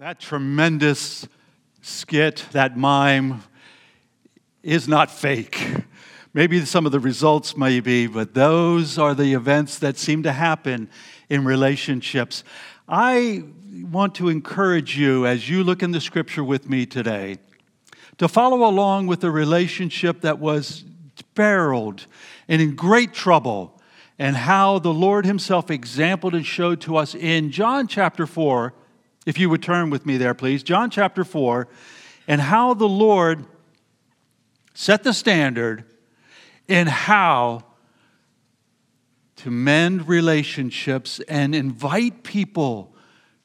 That tremendous skit, that mime, is not fake. Maybe some of the results may be, but those are the events that seem to happen in relationships. I want to encourage you as you look in the scripture with me today to follow along with a relationship that was barreled and in great trouble, and how the Lord Himself exampled and showed to us in John chapter 4 if you would turn with me there, please. John chapter 4, and how the Lord set the standard in how to mend relationships and invite people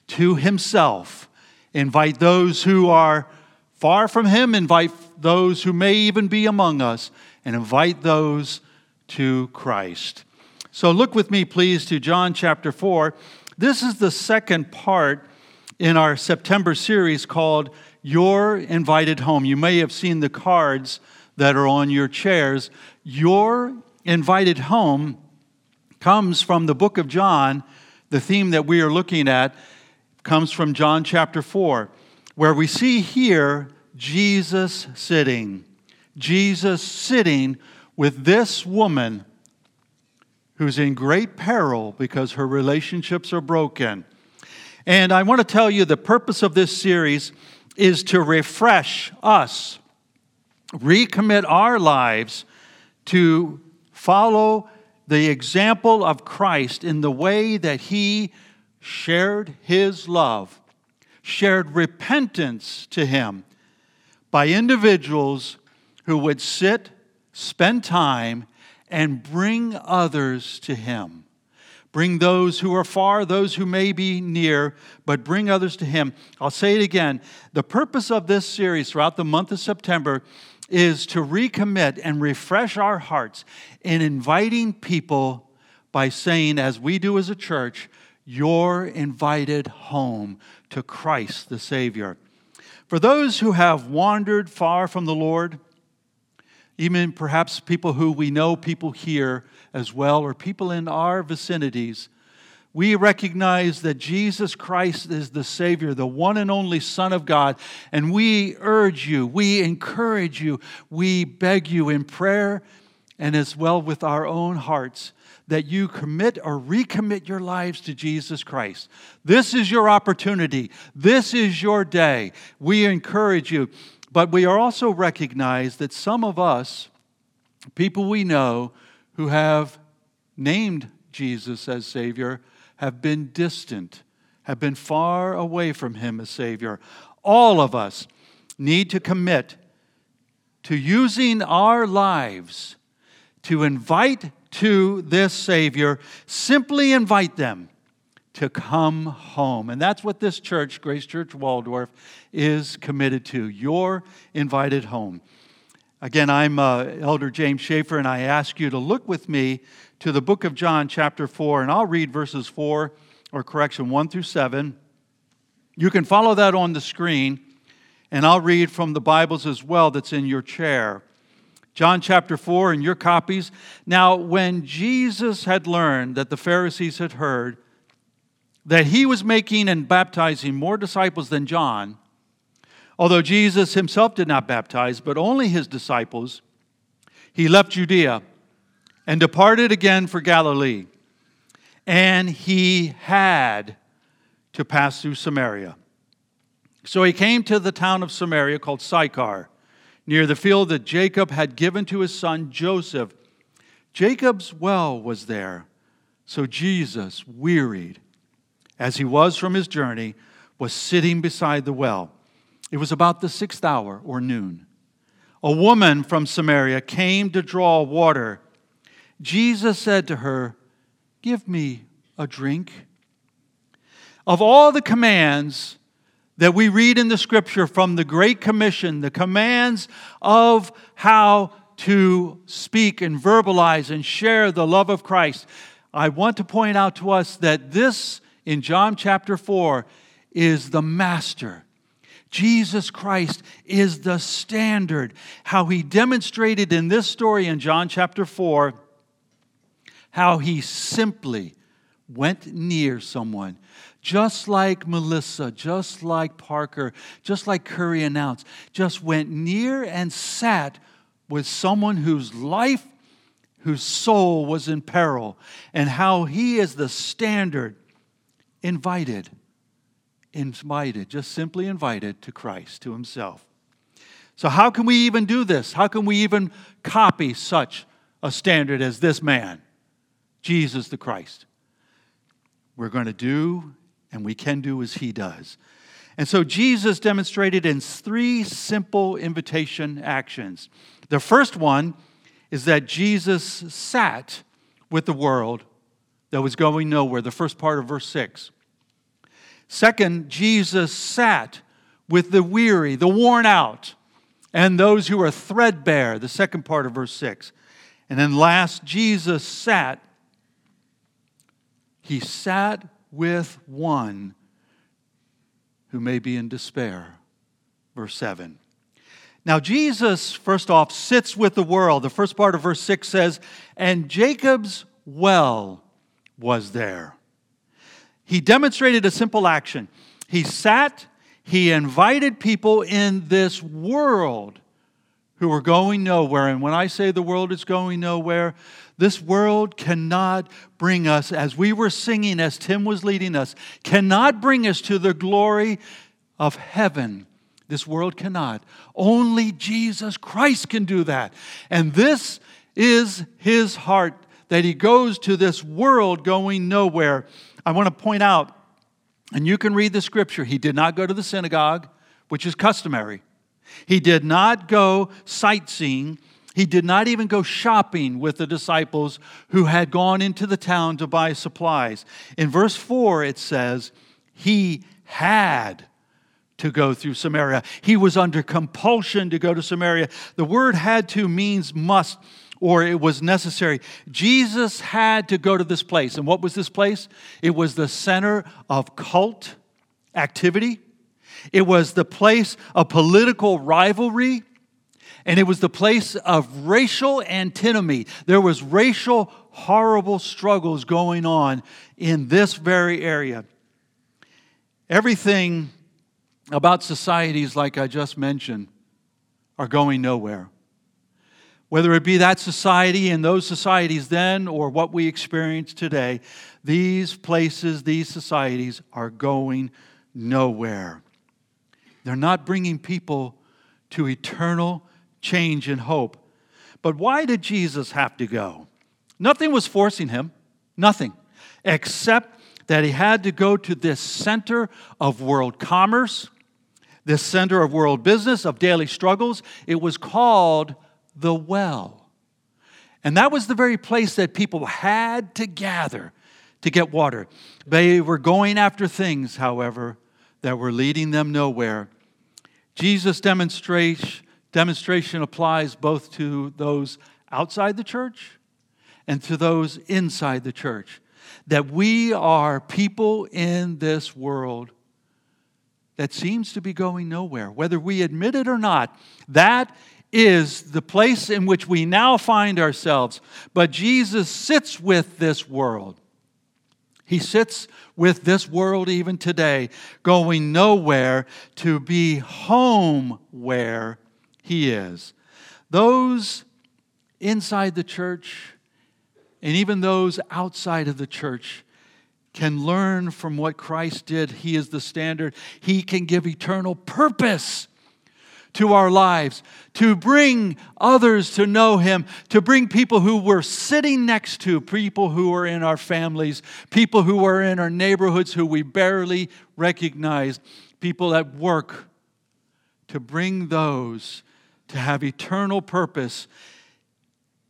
to Himself. Invite those who are far from Him, invite those who may even be among us, and invite those to Christ. So look with me, please, to John chapter 4. This is the second part in our September series called You're Invited Home. You may have seen the cards that are on your chairs. You're Invited Home comes from the book of John. The theme that we are looking at comes from John chapter 4, where we see here Jesus sitting. Jesus sitting with this woman who's in great peril because her relationships are broken. And I want to tell you the purpose of this series is to refresh us, recommit our lives to follow the example of Christ in the way that he shared his love, shared repentance to him by individuals who would sit, spend time, and bring others to him. Bring those who are far, those who may be near, but bring others to Him. I'll say it again. The purpose of this series throughout the month of September is to recommit and refresh our hearts in inviting people by saying, as we do as a church, you're invited home to Christ the Savior. For those who have wandered far from the Lord, even perhaps people who we know, people here as well, or people in our vicinities, we recognize that Jesus Christ is the Savior, the one and only Son of God. And we urge you, we encourage you, we beg you in prayer and as well with our own hearts that you commit or recommit your lives to Jesus Christ. This is your opportunity. This is your day. We encourage you. But we are also recognized that some of us, people we know who have named Jesus as Savior, have been distant, have been far away from Him as Savior. All of us need to commit to using our lives to invite to this Savior, simply invite them to come home. And that's what this church, Grace Church Waldorf, is committed to. You're invited home. Again, I'm uh, Elder James Schaefer, and I ask you to look with me to the book of John, chapter 4, and I'll read verses 4, or correction, 1 through 7. You can follow that on the screen, and I'll read from the Bibles as well that's in your chair. John chapter 4 in your copies. Now, when Jesus had learned that the Pharisees had heard that he was making and baptizing more disciples than John, although Jesus himself did not baptize, but only his disciples, he left Judea and departed again for Galilee. And he had to pass through Samaria. So he came to the town of Samaria called Sychar, near the field that Jacob had given to his son Joseph. Jacob's well was there. So Jesus, wearied as he was from his journey, was sitting beside the well. It was about the sixth hour or noon. A woman from Samaria came to draw water. Jesus said to her, Give me a drink. Of all the commands that we read in the scripture from the Great Commission, the commands of how to speak and verbalize and share the love of Christ, I want to point out to us that this in John chapter 4 is the master. Jesus Christ is the standard. How he demonstrated in this story in John chapter 4 how he simply went near someone. just like Melissa, just like Parker, just like Curry announced, just went near and sat with someone whose life, whose soul was in peril, and how he is the standard invited, invited, just simply invited to Christ, to himself. So, how can we even do this? How can we even copy such a standard as this man, Jesus the Christ? We're going to do and we can do as he does. And so Jesus demonstrated in three simple invitation actions. The first one is that Jesus sat with the world that was going nowhere, the first part of verse 6. Second, Jesus sat with the weary, the worn out, and those who are threadbare, the second part of verse 6. And then last, Jesus sat, he sat with one who may be in despair. Verse 7. Now, Jesus, first off, sits with the world. The first part of verse 6 says, And Jacob's well was there. He demonstrated a simple action. He sat he invited people in this world who were going nowhere. And when I say the world is going nowhere, this world cannot bring us, as we were singing, as Tim was leading us, cannot bring us to the glory of heaven. This world cannot. Only Jesus Christ can do that. And this is his heart that he goes to this world going nowhere. I want to point out and you can read the scripture. He did not go to the synagogue, which is customary. He did not go sightseeing. He did not even go shopping with the disciples who had gone into the town to buy supplies. In verse 4, it says, He had to go through Samaria. He was under compulsion to go to Samaria. The word had to means must or it was necessary. Jesus had to go to this place. And what was this place? It was the center of cult activity, it was the place of political rivalry. And it was the place of racial antinomy. There was racial horrible struggles going on in this very area. Everything about societies like I just mentioned are going nowhere. Whether it be that society and those societies then or what we experience today, these places, these societies are going nowhere. They're not bringing people to eternal change and hope. But why did Jesus have to go? Nothing was forcing him, nothing, except that he had to go to this center of world commerce, this center of world business, of daily struggles. It was called the well. And that was the very place that people had to gather to get water. They were going after things, however, that were leading them nowhere. Jesus' demonstration, demonstration applies both to those outside the church and to those inside the church. That we are people in this world that seems to be going nowhere, whether we admit it or not. That is the place in which we now find ourselves. But Jesus sits with this world. He sits with this world even today, going nowhere to be home where He is. Those inside the church and even those outside of the church can learn from what Christ did. He is the standard, He can give eternal purpose to our lives, to bring others to know Him, to bring people who we're sitting next to, people who are in our families, people who are in our neighborhoods who we barely recognize, people at work, to bring those to have eternal purpose.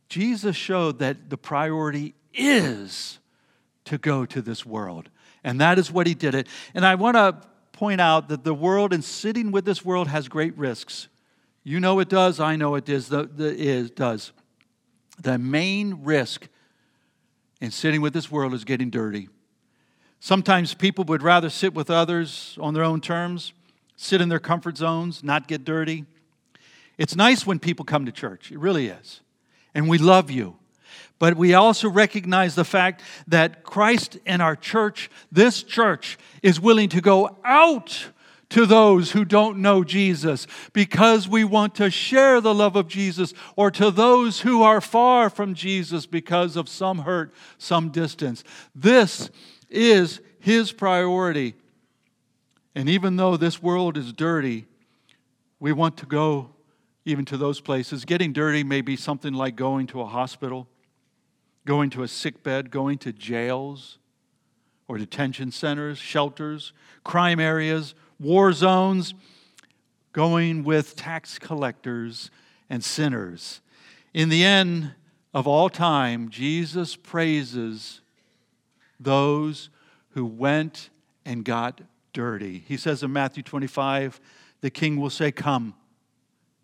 Jesus showed that the priority is to go to this world. And that is what he did it. And I want to point out that the world and sitting with this world has great risks. You know it does, I know it does. The, the, is, does. The main risk in sitting with this world is getting dirty. Sometimes people would rather sit with others on their own terms, sit in their comfort zones, not get dirty. It's nice when people come to church, it really is. And we love you. But we also recognize the fact that Christ and our church, this church, is willing to go out to those who don't know Jesus because we want to share the love of Jesus, or to those who are far from Jesus because of some hurt, some distance. This is his priority. And even though this world is dirty, we want to go even to those places. Getting dirty may be something like going to a hospital, going to a sick bed, going to jails or detention centers, shelters, crime areas, war zones, going with tax collectors and sinners. In the end of all time, Jesus praises those who went and got dirty. He says in Matthew 25, the king will say, Come.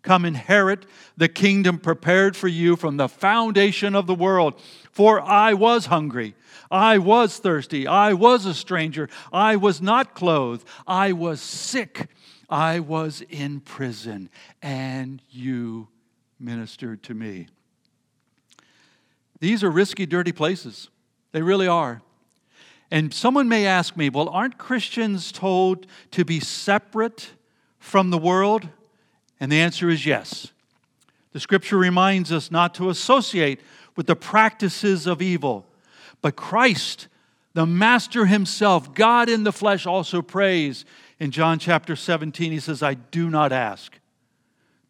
Come inherit the kingdom prepared for you from the foundation of the world. For I was hungry, I was thirsty, I was a stranger, I was not clothed, I was sick, I was in prison, and you ministered to me. These are risky, dirty places. They really are. And someone may ask me, well, aren't Christians told to be separate from the world? And the answer is yes. The scripture reminds us not to associate with the practices of evil. But Christ, the Master Himself, God in the flesh, also prays in John chapter 17. He says, I do not ask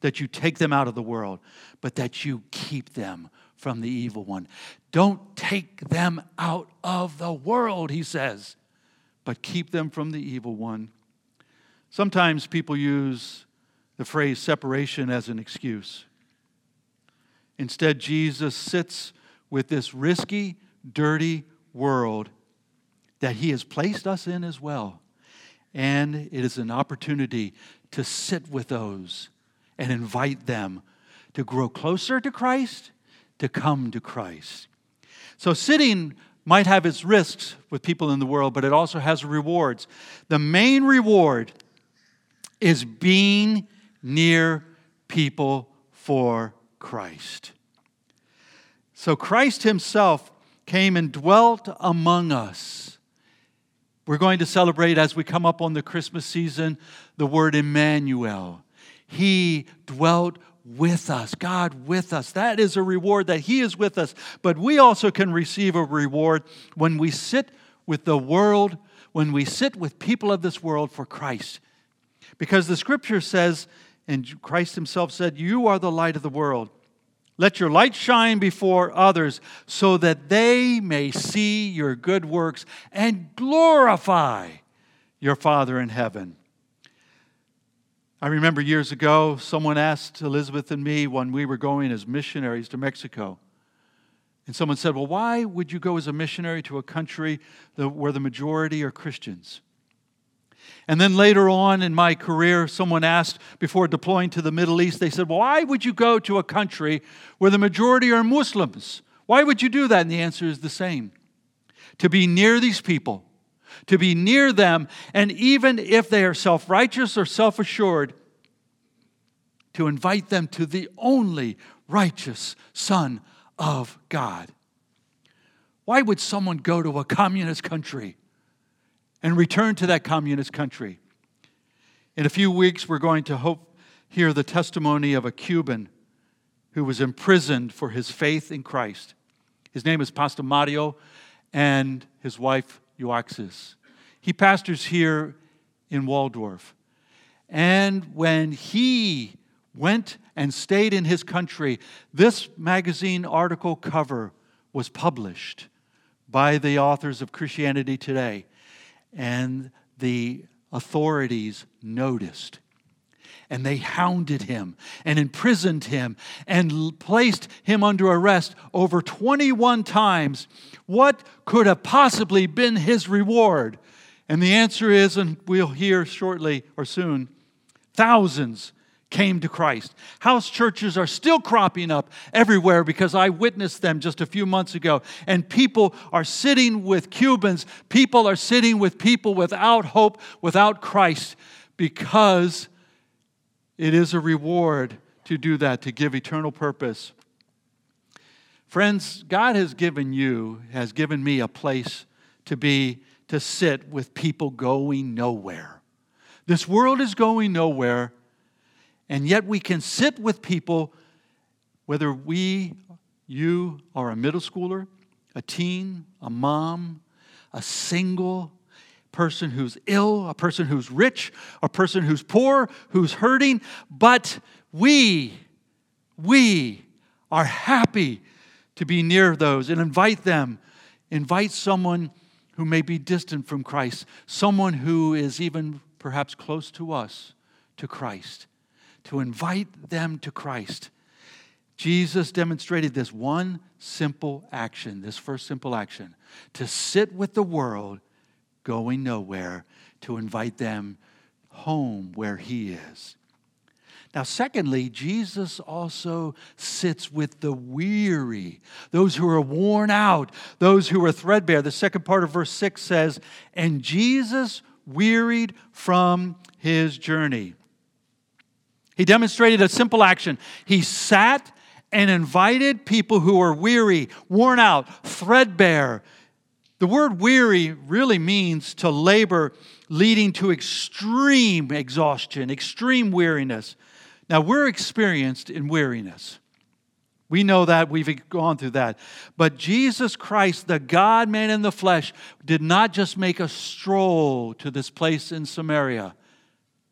that you take them out of the world, but that you keep them from the evil one. Don't take them out of the world, he says, but keep them from the evil one. Sometimes people use the phrase separation as an excuse. Instead, Jesus sits with this risky, dirty world that he has placed us in as well. And it is an opportunity to sit with those and invite them to grow closer to Christ, to come to Christ. So, sitting might have its risks with people in the world, but it also has rewards. The main reward is being near people for Christ. So Christ Himself came and dwelt among us. We're going to celebrate as we come up on the Christmas season the word Emmanuel. He dwelt with us, God with us. That is a reward that He is with us. But we also can receive a reward when we sit with the world, when we sit with people of this world for Christ. Because the scripture says and Christ himself said, You are the light of the world. Let your light shine before others so that they may see your good works and glorify your Father in heaven. I remember years ago, someone asked Elizabeth and me when we were going as missionaries to Mexico. And someone said, Well, why would you go as a missionary to a country where the majority are Christians? And then later on in my career, someone asked before deploying to the Middle East, they said, Why would you go to a country where the majority are Muslims? Why would you do that? And the answer is the same to be near these people, to be near them, and even if they are self righteous or self assured, to invite them to the only righteous Son of God. Why would someone go to a communist country? And return to that communist country. In a few weeks, we're going to hope hear the testimony of a Cuban who was imprisoned for his faith in Christ. His name is Pastor Mario and his wife Euaxis. He pastors here in Waldorf. And when he went and stayed in his country, this magazine article cover was published by the authors of Christianity Today and the authorities noticed. And they hounded him and imprisoned him and placed him under arrest over 21 times. What could have possibly been his reward? And the answer is, and we'll hear shortly or soon, thousands came to Christ. House churches are still cropping up everywhere because I witnessed them just a few months ago. And people are sitting with Cubans, people are sitting with people without hope, without Christ, because it is a reward to do that, to give eternal purpose. Friends, God has given you, has given me a place to be, to sit with people going nowhere. This world is going nowhere, and yet we can sit with people, whether we, you, are a middle schooler, a teen, a mom, a single person who's ill, a person who's rich, a person who's poor, who's hurting, but we, we are happy to be near those and invite them. Invite someone who may be distant from Christ, someone who is even perhaps close to us to Christ, to invite them to Christ. Jesus demonstrated this one simple action, this first simple action, to sit with the world going nowhere, to invite them home where He is. Now, secondly, Jesus also sits with the weary, those who are worn out, those who are threadbare. The second part of verse 6 says, And Jesus wearied from his journey. He demonstrated a simple action. He sat and invited people who were weary, worn out, threadbare. The word weary really means to labor leading to extreme exhaustion, extreme weariness. Now, we're experienced in weariness. We know that, we've gone through that. But Jesus Christ, the God man in the flesh, did not just make a stroll to this place in Samaria,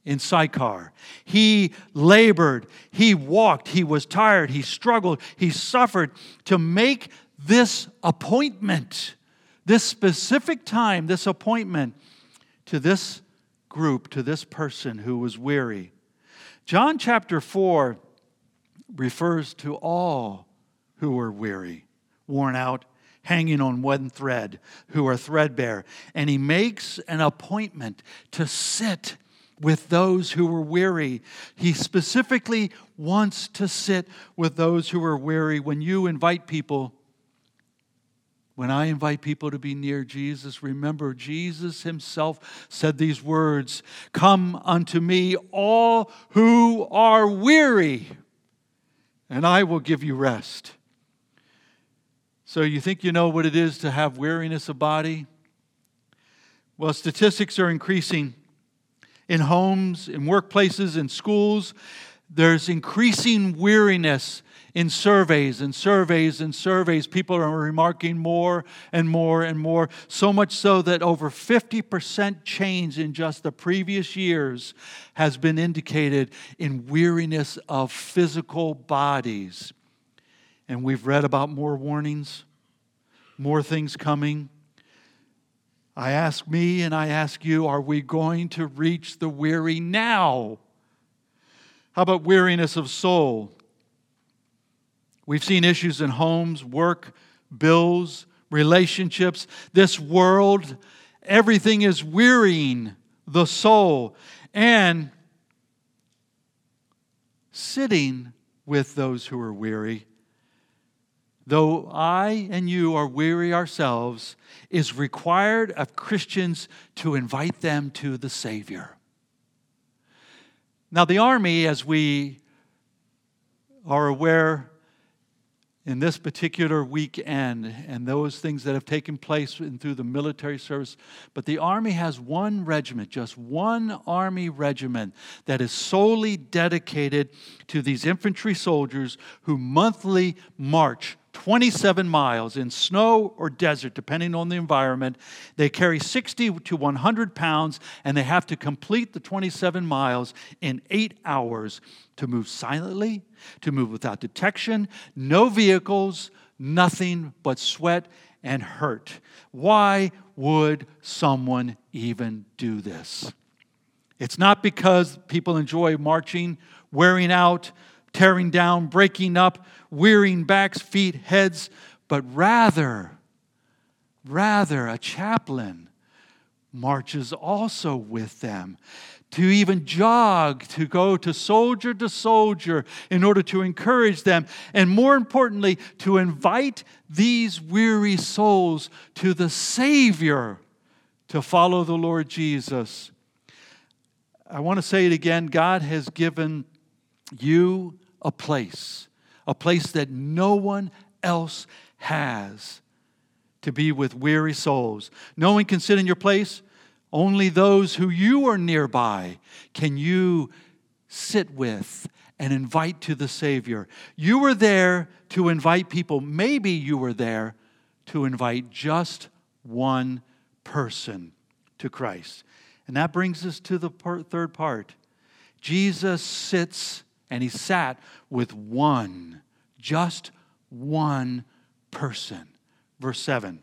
in Sychar. He labored, he walked, he was tired, he struggled, he suffered to make this appointment, this specific time, this appointment to this group, to this person who was weary. John chapter 4 refers to all who are weary, worn out, hanging on one thread, who are threadbare. And he makes an appointment to sit with those who are weary. He specifically wants to sit with those who are weary. When you invite people, when I invite people to be near Jesus, remember Jesus himself said these words Come unto me, all who are weary and I will give you rest. So, you think you know what it is to have weariness of body? Well, statistics are increasing in homes, in workplaces, in schools. There's increasing weariness in surveys and surveys and surveys. People are remarking more and more and more, so much so that over 50% change in just the previous years has been indicated in weariness of physical bodies. And we've read about more warnings, more things coming. I ask me and I ask you, are we going to reach the weary now? How about weariness of soul? We've seen issues in homes, work, bills, relationships. This world, everything is wearying the soul. And sitting with those who are weary, though I and you are weary ourselves, is required of Christians to invite them to the Savior. Now, the army, as we are aware, in this particular weekend and those things that have taken place in, through the military service. But the Army has one regiment, just one Army regiment, that is solely dedicated to these infantry soldiers who monthly march 27 miles in snow or desert, depending on the environment. They carry 60 to 100 pounds, and they have to complete the 27 miles in eight hours to move silently, to move without detection, no vehicles, nothing but sweat and hurt. Why would someone even do this? It's not because people enjoy marching, wearing out, tearing down, breaking up, wearing backs, feet, heads, but rather, rather, a chaplain marches also with them to even jog, to go to soldier to soldier in order to encourage them, and more importantly, to invite these weary souls to the Savior to follow the Lord Jesus. I want to say it again God has given you a place, a place that no one else has to be with weary souls. No one can sit in your place. Only those who you are nearby can you sit with and invite to the Savior. You were there to invite people. Maybe you were there to invite just one person to Christ. And that brings us to the part, third part. Jesus sits and he sat with one, just one person. Verse 7.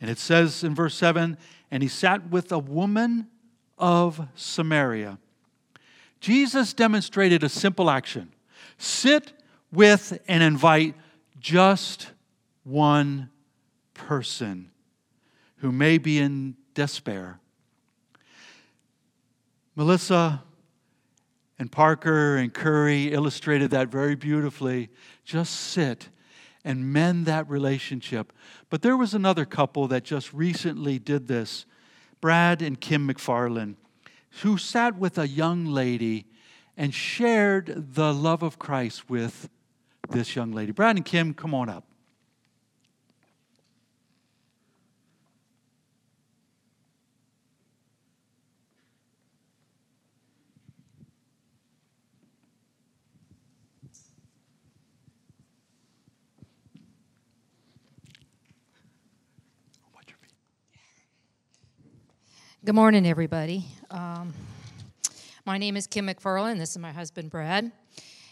And it says in verse 7 and he sat with a woman of Samaria. Jesus demonstrated a simple action sit with and invite just one person who may be in despair. Melissa and Parker and Curry illustrated that very beautifully. Just sit and mend that relationship. But there was another couple that just recently did this Brad and Kim McFarland, who sat with a young lady and shared the love of Christ with this young lady. Brad and Kim, come on up. Good morning, everybody. Um, my name is Kim McFarland. This is my husband, Brad.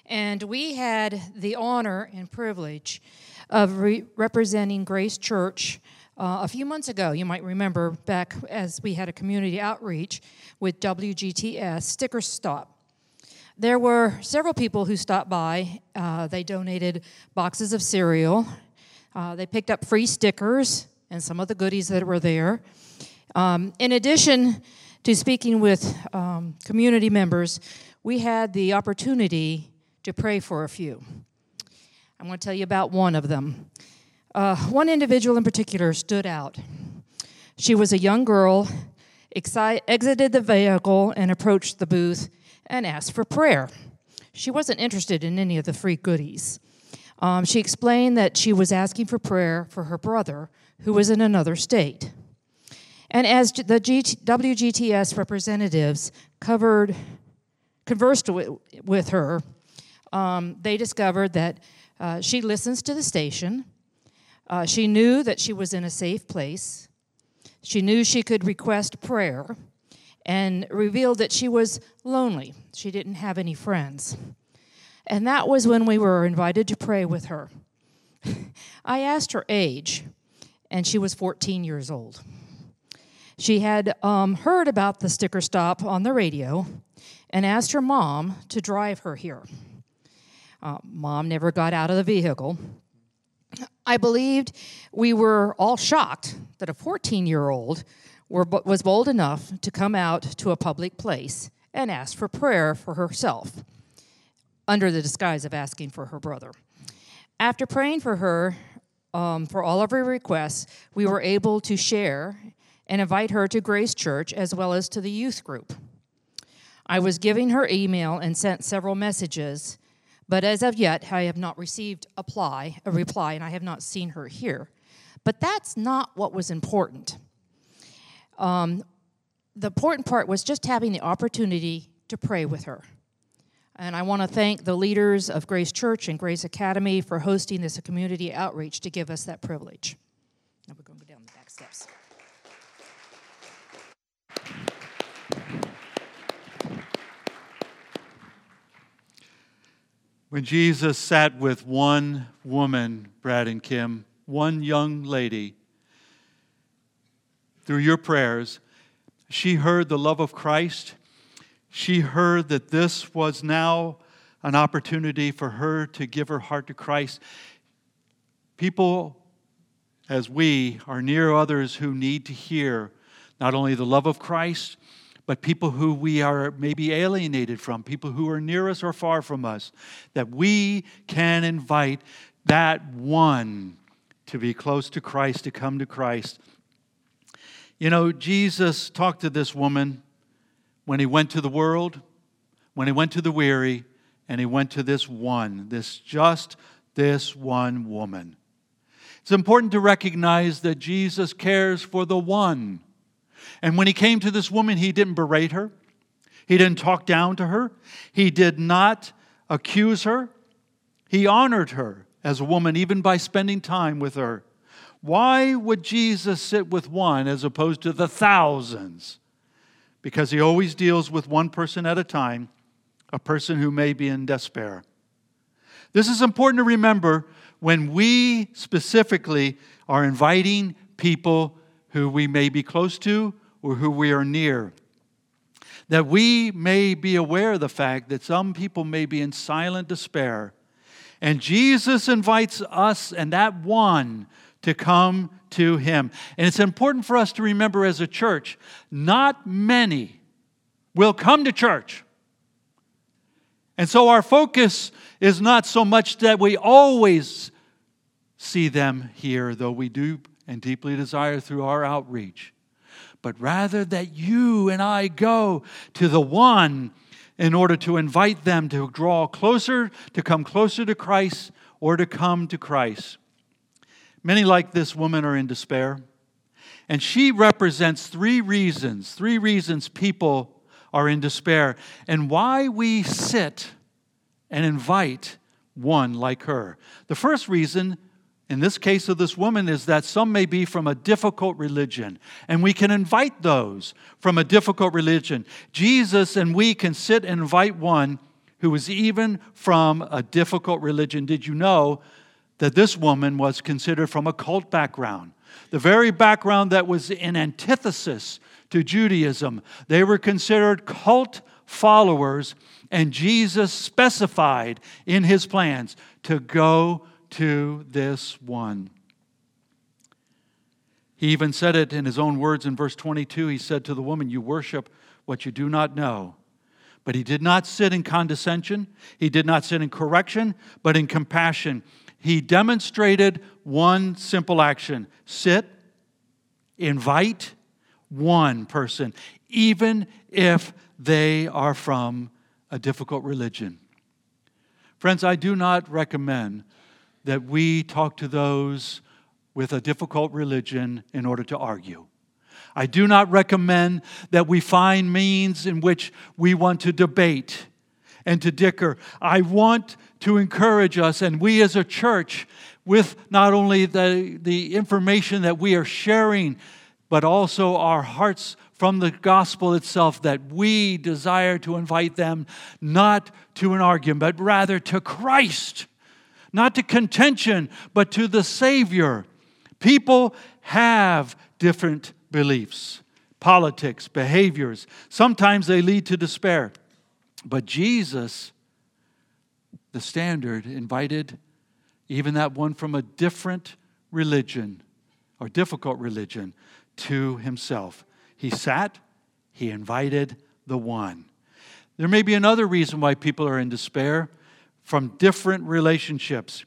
And we had the honor and privilege of re- representing Grace Church uh, a few months ago. You might remember back as we had a community outreach with WGTS Sticker Stop. There were several people who stopped by. Uh, they donated boxes of cereal, uh, they picked up free stickers and some of the goodies that were there. Um, in addition to speaking with um, community members, we had the opportunity to pray for a few. I'm going to tell you about one of them. Uh, one individual in particular stood out. She was a young girl, exi- exited the vehicle, and approached the booth and asked for prayer. She wasn't interested in any of the free goodies. Um, she explained that she was asking for prayer for her brother, who was in another state. And as the WGTS representatives covered, conversed with, with her, um, they discovered that uh, she listens to the station. Uh, she knew that she was in a safe place. She knew she could request prayer and revealed that she was lonely. She didn't have any friends. And that was when we were invited to pray with her. I asked her age, and she was 14 years old. She had um, heard about the sticker stop on the radio and asked her mom to drive her here. Uh, mom never got out of the vehicle. I believed we were all shocked that a 14 year old was bold enough to come out to a public place and ask for prayer for herself under the disguise of asking for her brother. After praying for her, um, for all of her requests, we were able to share and invite her to Grace Church as well as to the youth group. I was giving her email and sent several messages, but as of yet, I have not received apply, a reply, and I have not seen her here. But that's not what was important. Um, the important part was just having the opportunity to pray with her. And I want to thank the leaders of Grace Church and Grace Academy for hosting this community outreach to give us that privilege. When Jesus sat with one woman, Brad and Kim, one young lady, through your prayers, she heard the love of Christ. She heard that this was now an opportunity for her to give her heart to Christ. People, as we, are near others who need to hear not only the love of Christ, but people who we are maybe alienated from, people who are near us or far from us, that we can invite that one to be close to Christ, to come to Christ. You know, Jesus talked to this woman when he went to the world, when he went to the weary, and he went to this one, this just this one woman. It's important to recognize that Jesus cares for the one. And when he came to this woman, he didn't berate her, he didn't talk down to her, he did not accuse her. He honored her as a woman, even by spending time with her. Why would Jesus sit with one as opposed to the thousands? Because he always deals with one person at a time, a person who may be in despair. This is important to remember when we specifically are inviting people who we may be close to or who we are near. That we may be aware of the fact that some people may be in silent despair. And Jesus invites us and that one to come to him. And it's important for us to remember as a church, not many will come to church. And so our focus is not so much that we always see them here, though we do and deeply desire through our outreach, but rather that you and I go to the one in order to invite them to draw closer, to come closer to Christ, or to come to Christ. Many, like this woman, are in despair. And she represents three reasons, three reasons people are in despair, and why we sit and invite one like her. The first reason in this case of this woman is that some may be from a difficult religion, and we can invite those from a difficult religion. Jesus and we can sit and invite one who is even from a difficult religion. Did you know that this woman was considered from a cult background? The very background that was in antithesis to Judaism. They were considered cult followers, and Jesus specified in his plans to go to this one. He even said it in his own words in verse 22. He said to the woman, You worship what you do not know. But he did not sit in condescension, he did not sit in correction, but in compassion. He demonstrated one simple action sit, invite one person, even if they are from a difficult religion. Friends, I do not recommend that we talk to those with a difficult religion in order to argue. I do not recommend that we find means in which we want to debate and to dicker. I want to encourage us, and we as a church, with not only the, the information that we are sharing, but also our hearts from the gospel itself, that we desire to invite them not to an argument, but rather to Christ not to contention, but to the Savior. People have different beliefs, politics, behaviors. Sometimes they lead to despair. But Jesus, the standard, invited even that one from a different religion or difficult religion to himself. He sat, he invited the one. There may be another reason why people are in despair from different relationships.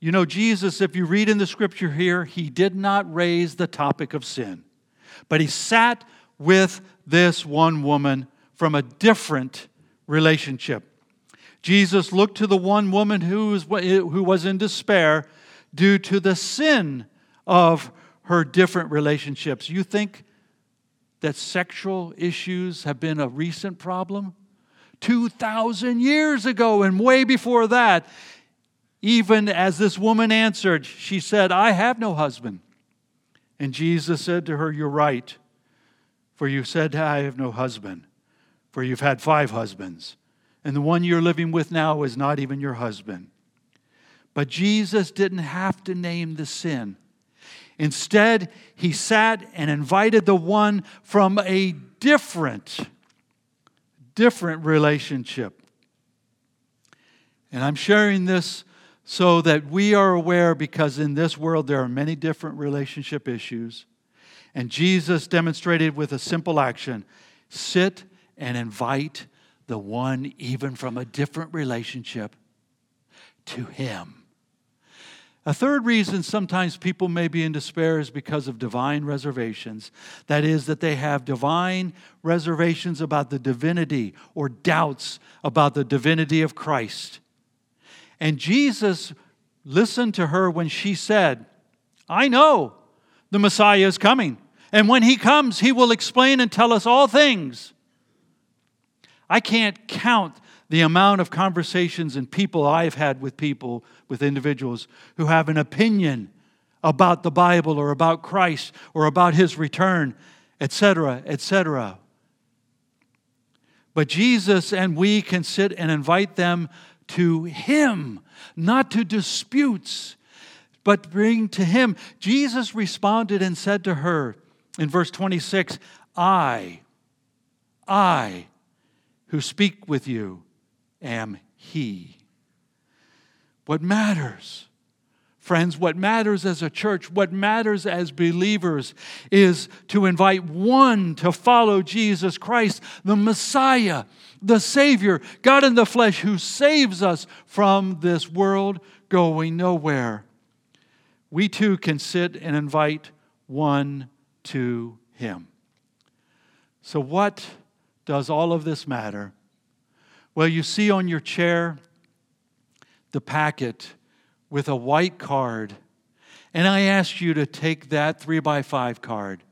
You know, Jesus, if you read in the scripture here, he did not raise the topic of sin, but he sat with this one woman from a different relationship. Jesus looked to the one woman who was, who was in despair due to the sin of her different relationships. You think that sexual issues have been a recent problem? 2,000 years ago and way before that. Even as this woman answered, she said, I have no husband. And Jesus said to her, You're right, for you said, I have no husband, for you've had five husbands, and the one you're living with now is not even your husband. But Jesus didn't have to name the sin. Instead, he sat and invited the one from a different different relationship. And I'm sharing this so that we are aware because in this world there are many different relationship issues. And Jesus demonstrated with a simple action sit and invite the one, even from a different relationship, to Him. A third reason sometimes people may be in despair is because of divine reservations. That is, that they have divine reservations about the divinity or doubts about the divinity of Christ. And Jesus listened to her when she said, I know the Messiah is coming. And when he comes, he will explain and tell us all things. I can't count the amount of conversations and people I've had with people, with individuals who have an opinion about the Bible or about Christ or about his return, etc., etc. But Jesus and we can sit and invite them to him, not to disputes, but bring to him. Jesus responded and said to her in verse 26 I, I who speak with you am he. What matters, friends, what matters as a church, what matters as believers is to invite one to follow Jesus Christ, the Messiah, the Savior, God in the flesh, who saves us from this world going nowhere we too can sit and invite one to Him. So, what does all of this matter? Well, you see on your chair the packet with a white card, and I asked you to take that three by five card.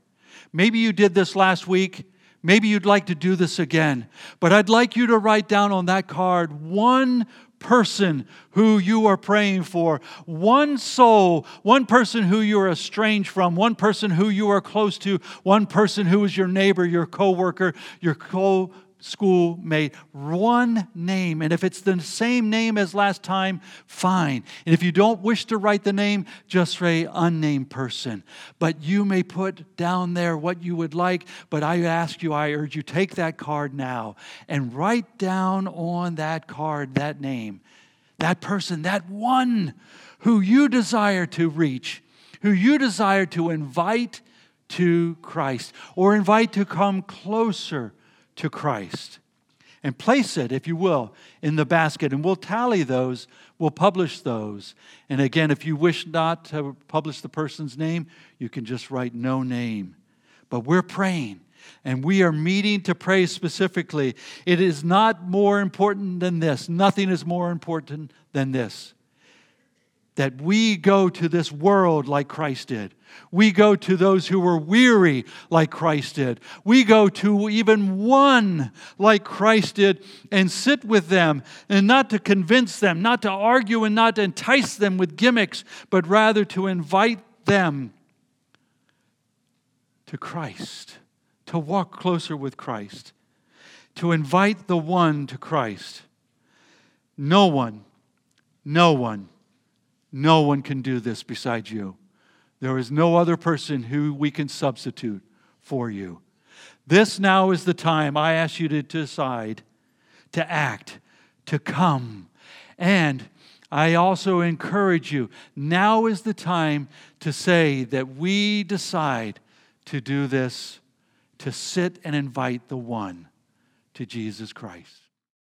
Maybe you did this last week. Maybe you'd like to do this again. But I'd like you to write down on that card one person who you are praying for, one soul, one person who you are estranged from, one person who you are close to, one person who is your neighbor, your coworker, your co schoolmate, one name. And if it's the same name as last time, fine. And if you don't wish to write the name, just say unnamed person. But you may put down there what you would like. But I ask you, I urge you, take that card now and write down on that card that name, that person, that one who you desire to reach, who you desire to invite to Christ or invite to come closer to Christ. And place it, if you will, in the basket. And we'll tally those, we'll publish those. And again, if you wish not to publish the person's name, you can just write no name. But we're praying and we are meeting to pray specifically. It is not more important than this. Nothing is more important than this that we go to this world like Christ did. We go to those who were weary like Christ did. We go to even one like Christ did and sit with them and not to convince them, not to argue and not to entice them with gimmicks, but rather to invite them to Christ, to walk closer with Christ, to invite the one to Christ. No one, no one no one can do this besides you. There is no other person who we can substitute for you. This now is the time I ask you to decide, to act, to come. And I also encourage you, now is the time to say that we decide to do this, to sit and invite the one to Jesus Christ.